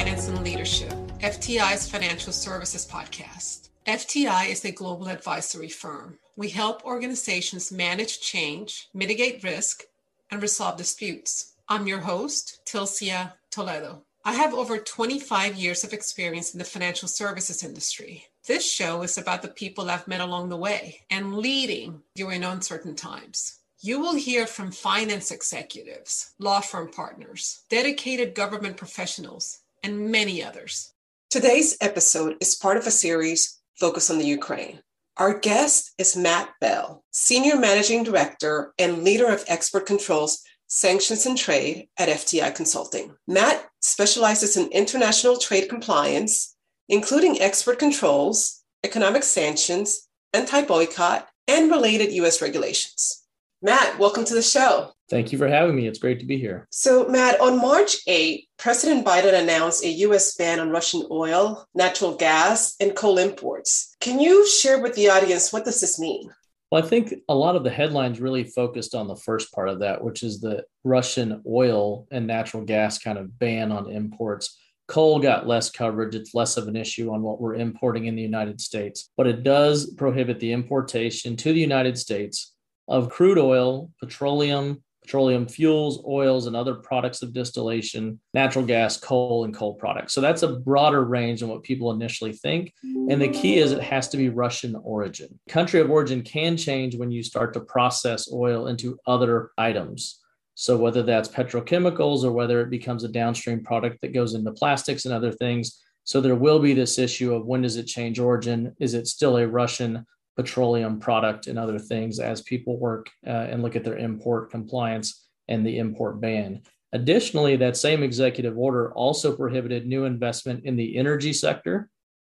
Finance and Leadership, FTI's financial services podcast. FTI is a global advisory firm. We help organizations manage change, mitigate risk, and resolve disputes. I'm your host, Tilcia Toledo. I have over 25 years of experience in the financial services industry. This show is about the people I've met along the way and leading during uncertain times. You will hear from finance executives, law firm partners, dedicated government professionals, and many others. Today's episode is part of a series focused on the Ukraine. Our guest is Matt Bell, Senior Managing Director and leader of Export Controls Sanctions and Trade at FTI Consulting. Matt specializes in international trade compliance, including export controls, economic sanctions, anti boycott, and related U.S. regulations. Matt, welcome to the show. Thank you for having me. It's great to be here. So, Matt, on March 8, President Biden announced a U.S. ban on Russian oil, natural gas, and coal imports. Can you share with the audience what does this mean? Well, I think a lot of the headlines really focused on the first part of that, which is the Russian oil and natural gas kind of ban on imports. Coal got less coverage. It's less of an issue on what we're importing in the United States, but it does prohibit the importation to the United States of crude oil, petroleum, petroleum fuels, oils, and other products of distillation, natural gas, coal, and coal products. So that's a broader range than what people initially think. And the key is it has to be Russian origin. Country of origin can change when you start to process oil into other items. So whether that's petrochemicals or whether it becomes a downstream product that goes into plastics and other things. So there will be this issue of when does it change origin? Is it still a Russian petroleum product and other things as people work uh, and look at their import compliance and the import ban. Additionally, that same executive order also prohibited new investment in the energy sector,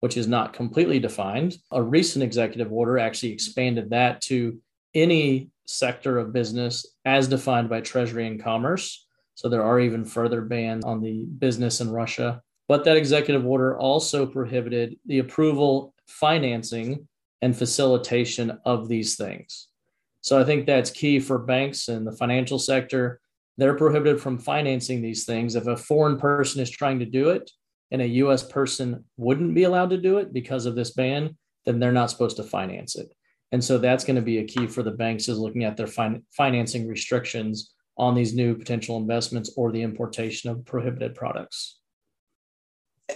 which is not completely defined. A recent executive order actually expanded that to any sector of business as defined by Treasury and Commerce. So there are even further bans on the business in Russia. But that executive order also prohibited the approval, financing, and facilitation of these things. So I think that's key for banks and the financial sector. They're prohibited from financing these things. If a foreign person is trying to do it and a US person wouldn't be allowed to do it because of this ban, then they're not supposed to finance it. And so that's going to be a key for the banks is looking at their fin- financing restrictions on these new potential investments or the importation of prohibited products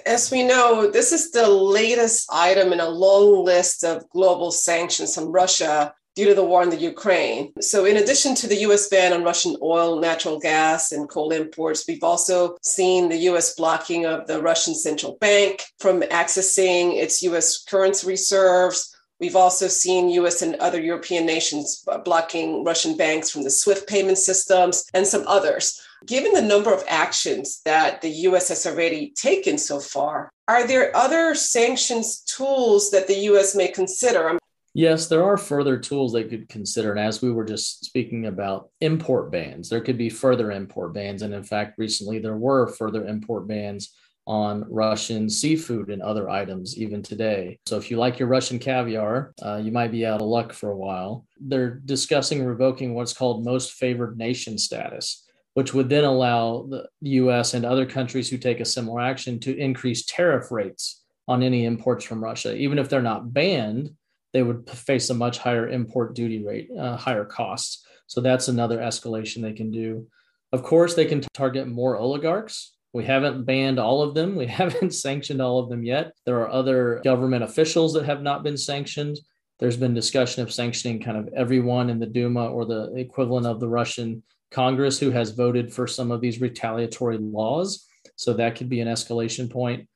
as we know, this is the latest item in a long list of global sanctions on Russia due to the war in the Ukraine. So, in addition to the US ban on Russian oil, natural gas, and coal imports, we've also seen the US blocking of the Russian central bank from accessing its US currency reserves. We've also seen US and other European nations blocking Russian banks from the SWIFT payment systems and some others. Given the number of actions that the US has already taken so far, are there other sanctions tools that the US may consider? Yes, there are further tools they could consider. And as we were just speaking about import bans, there could be further import bans. And in fact, recently there were further import bans on Russian seafood and other items even today. So if you like your Russian caviar, uh, you might be out of luck for a while. They're discussing revoking what's called most favored nation status, which would then allow the US and other countries who take a similar action to increase tariff rates on any imports from Russia. Even if they're not banned, they would face a much higher import duty rate, uh, higher costs. So that's another escalation they can do. Of course, they can target more oligarchs we haven't banned all of them. We haven't sanctioned all of them yet. There are other government officials that have not been sanctioned. There's been discussion of sanctioning kind of everyone in the Duma or the equivalent of the Russian Congress who has voted for some of these retaliatory laws. So that could be an escalation point.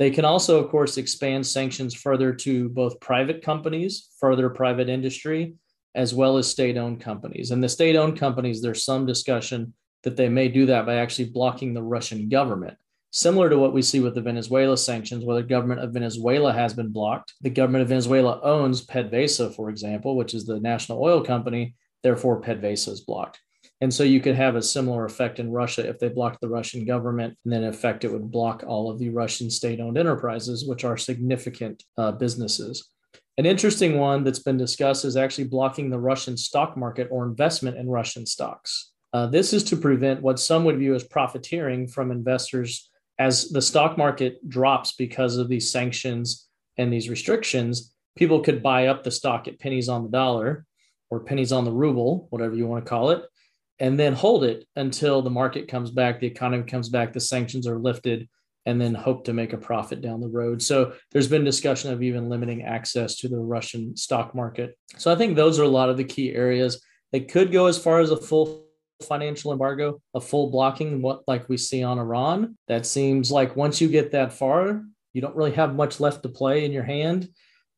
They can also, of course, expand sanctions further to both private companies, further private industry, as well as state owned companies. And the state owned companies, there's some discussion that they may do that by actually blocking the Russian government. Similar to what we see with the Venezuela sanctions, where the government of Venezuela has been blocked. The government of Venezuela owns PDVSA, for example, which is the national oil company. Therefore, PDVSA is blocked. And so you could have a similar effect in Russia if they blocked the Russian government. And then, in effect, it would block all of the Russian state owned enterprises, which are significant uh, businesses. An interesting one that's been discussed is actually blocking the Russian stock market or investment in Russian stocks. Uh, this is to prevent what some would view as profiteering from investors as the stock market drops because of these sanctions and these restrictions, people could buy up the stock at pennies on the dollar or pennies on the ruble, whatever you want to call it, and then hold it until the market comes back, the economy comes back, the sanctions are lifted, and then hope to make a profit down the road. So there's been discussion of even limiting access to the Russian stock market. So I think those are a lot of the key areas. They could go as far as a full financial embargo, a full blocking, what like we see on Iran. That seems like once you get that far, you don't really have much left to play in your hand.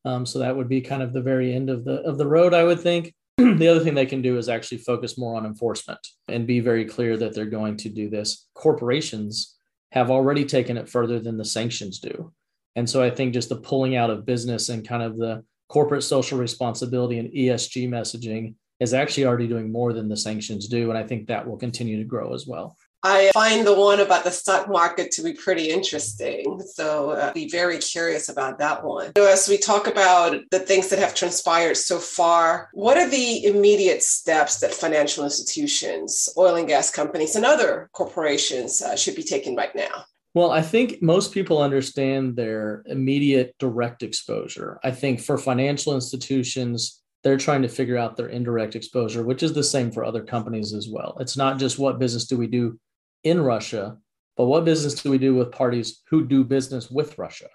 Um, so that would be kind of the very end of the of the road, I would think. the other thing they can do is actually focus more on enforcement and be very clear that they're going to do this. Corporations have already taken it further than the sanctions do. And so I think just the pulling out of business and kind of the corporate social responsibility and ESG messaging is actually already doing more than the sanctions do. And I think that will continue to grow as well. I find the one about the stock market to be pretty interesting. So uh, be very curious about that one. So as we talk about the things that have transpired so far, what are the immediate steps that financial institutions, oil and gas companies, and other corporations uh, should be taking right now? Well, I think most people understand their immediate direct exposure. I think for financial institutions, they're trying to figure out their indirect exposure, which is the same for other companies as well. It's not just what business do we do in Russia, but what business do we do with parties who do business with Russia?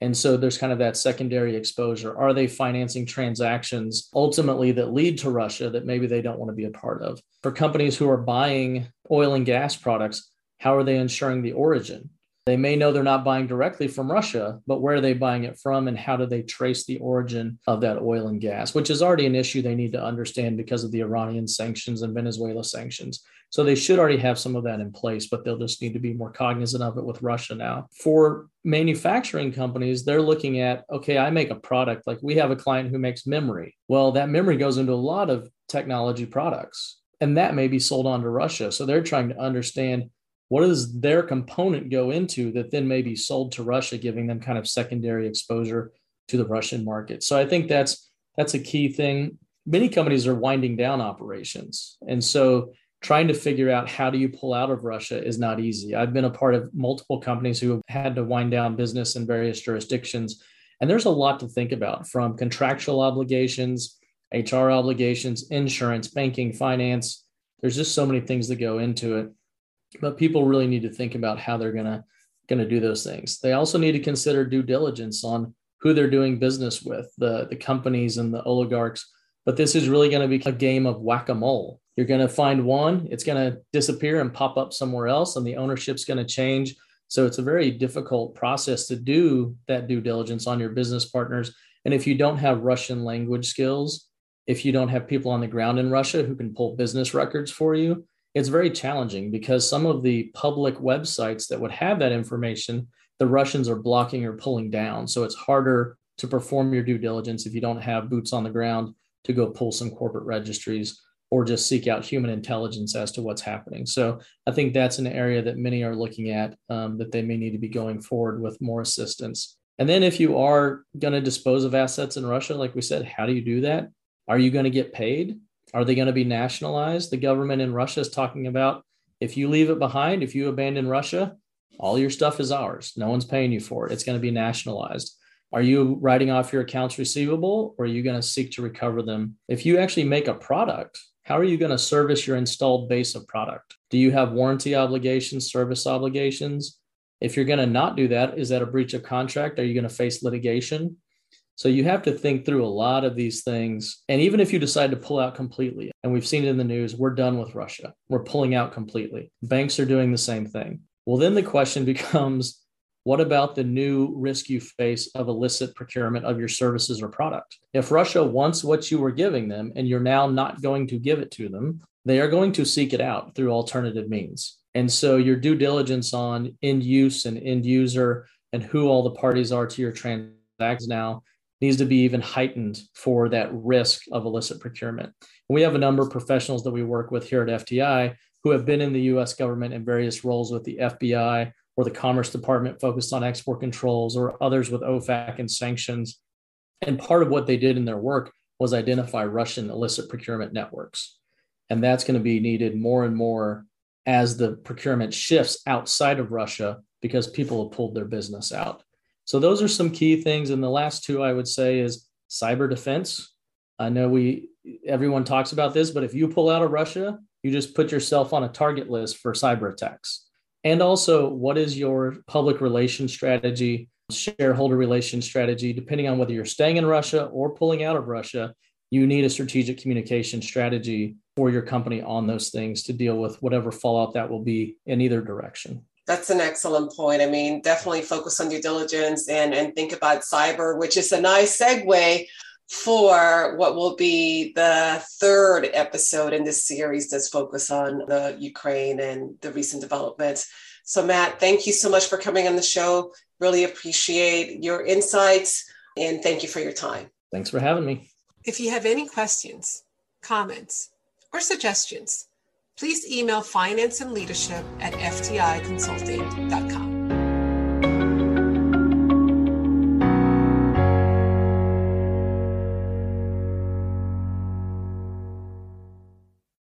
And so there's kind of that secondary exposure. Are they financing transactions ultimately that lead to Russia that maybe they don't want to be a part of? For companies who are buying oil and gas products, how are they ensuring the origin? They may know they're not buying directly from Russia, but where are they buying it from and how do they trace the origin of that oil and gas, which is already an issue they need to understand because of the Iranian sanctions and Venezuela sanctions. So they should already have some of that in place, but they'll just need to be more cognizant of it with Russia now. For manufacturing companies, they're looking at okay, I make a product, like we have a client who makes memory. Well, that memory goes into a lot of technology products and that may be sold on to Russia. So they're trying to understand what does their component go into that then may be sold to Russia, giving them kind of secondary exposure to the Russian market. So I think that's that's a key thing. Many companies are winding down operations. And so trying to figure out how do you pull out of Russia is not easy. I've been a part of multiple companies who have had to wind down business in various jurisdictions. And there's a lot to think about from contractual obligations, HR obligations, insurance, banking, finance. There's just so many things that go into it but people really need to think about how they're going to going to do those things. They also need to consider due diligence on who they're doing business with, the the companies and the oligarchs. But this is really going to be a game of whack-a-mole. You're going to find one, it's going to disappear and pop up somewhere else, and the ownership's going to change. So it's a very difficult process to do that due diligence on your business partners. And if you don't have Russian language skills, if you don't have people on the ground in Russia who can pull business records for you, it's very challenging because some of the public websites that would have that information, the Russians are blocking or pulling down. So it's harder to perform your due diligence if you don't have boots on the ground to go pull some corporate registries or just seek out human intelligence as to what's happening. So I think that's an area that many are looking at um, that they may need to be going forward with more assistance. And then if you are going to dispose of assets in Russia, like we said, how do you do that? Are you going to get paid? Are they going to be nationalized? The government in Russia is talking about if you leave it behind, if you abandon Russia, all your stuff is ours. No one's paying you for it. It's going to be nationalized. Are you writing off your accounts receivable or are you going to seek to recover them? If you actually make a product, how are you going to service your installed base of product? Do you have warranty obligations, service obligations? If you're going to not do that, is that a breach of contract? Are you going to face litigation? So you have to think through a lot of these things. And even if you decide to pull out completely, and we've seen it in the news, we're done with Russia. We're pulling out completely. Banks are doing the same thing. Well, then the question becomes what about the new risk you face of illicit procurement of your services or product? If Russia wants what you were giving them and you're now not going to give it to them, they are going to seek it out through alternative means. And so your due diligence on end use and end user and who all the parties are to your transactions now needs to be even heightened for that risk of illicit procurement. And we have a number of professionals that we work with here at FTI who have been in the US government in various roles with the FBI or the Commerce Department focused on export controls or others with OFAC and sanctions. And part of what they did in their work was identify Russian illicit procurement networks. And that's going to be needed more and more as the procurement shifts outside of Russia because people have pulled their business out. So those are some key things. And the last two I would say is cyber defense. I know we everyone talks about this, but if you pull out of Russia, you just put yourself on a target list for cyber attacks. And also, what is your public relations strategy, shareholder relations strategy? Depending on whether you're staying in Russia or pulling out of Russia, you need a strategic communication strategy for your company on those things to deal with whatever fallout that will be in either direction. That's an excellent point. I mean, definitely focus on due diligence and, and think about cyber, which is a nice segue for what will be the third episode in this series that's focused on the Ukraine and the recent developments. So, Matt, thank you so much for coming on the show. Really appreciate your insights and thank you for your time. Thanks for having me. If you have any questions, comments, or suggestions, please email finance and leadership at fticonsulting.com.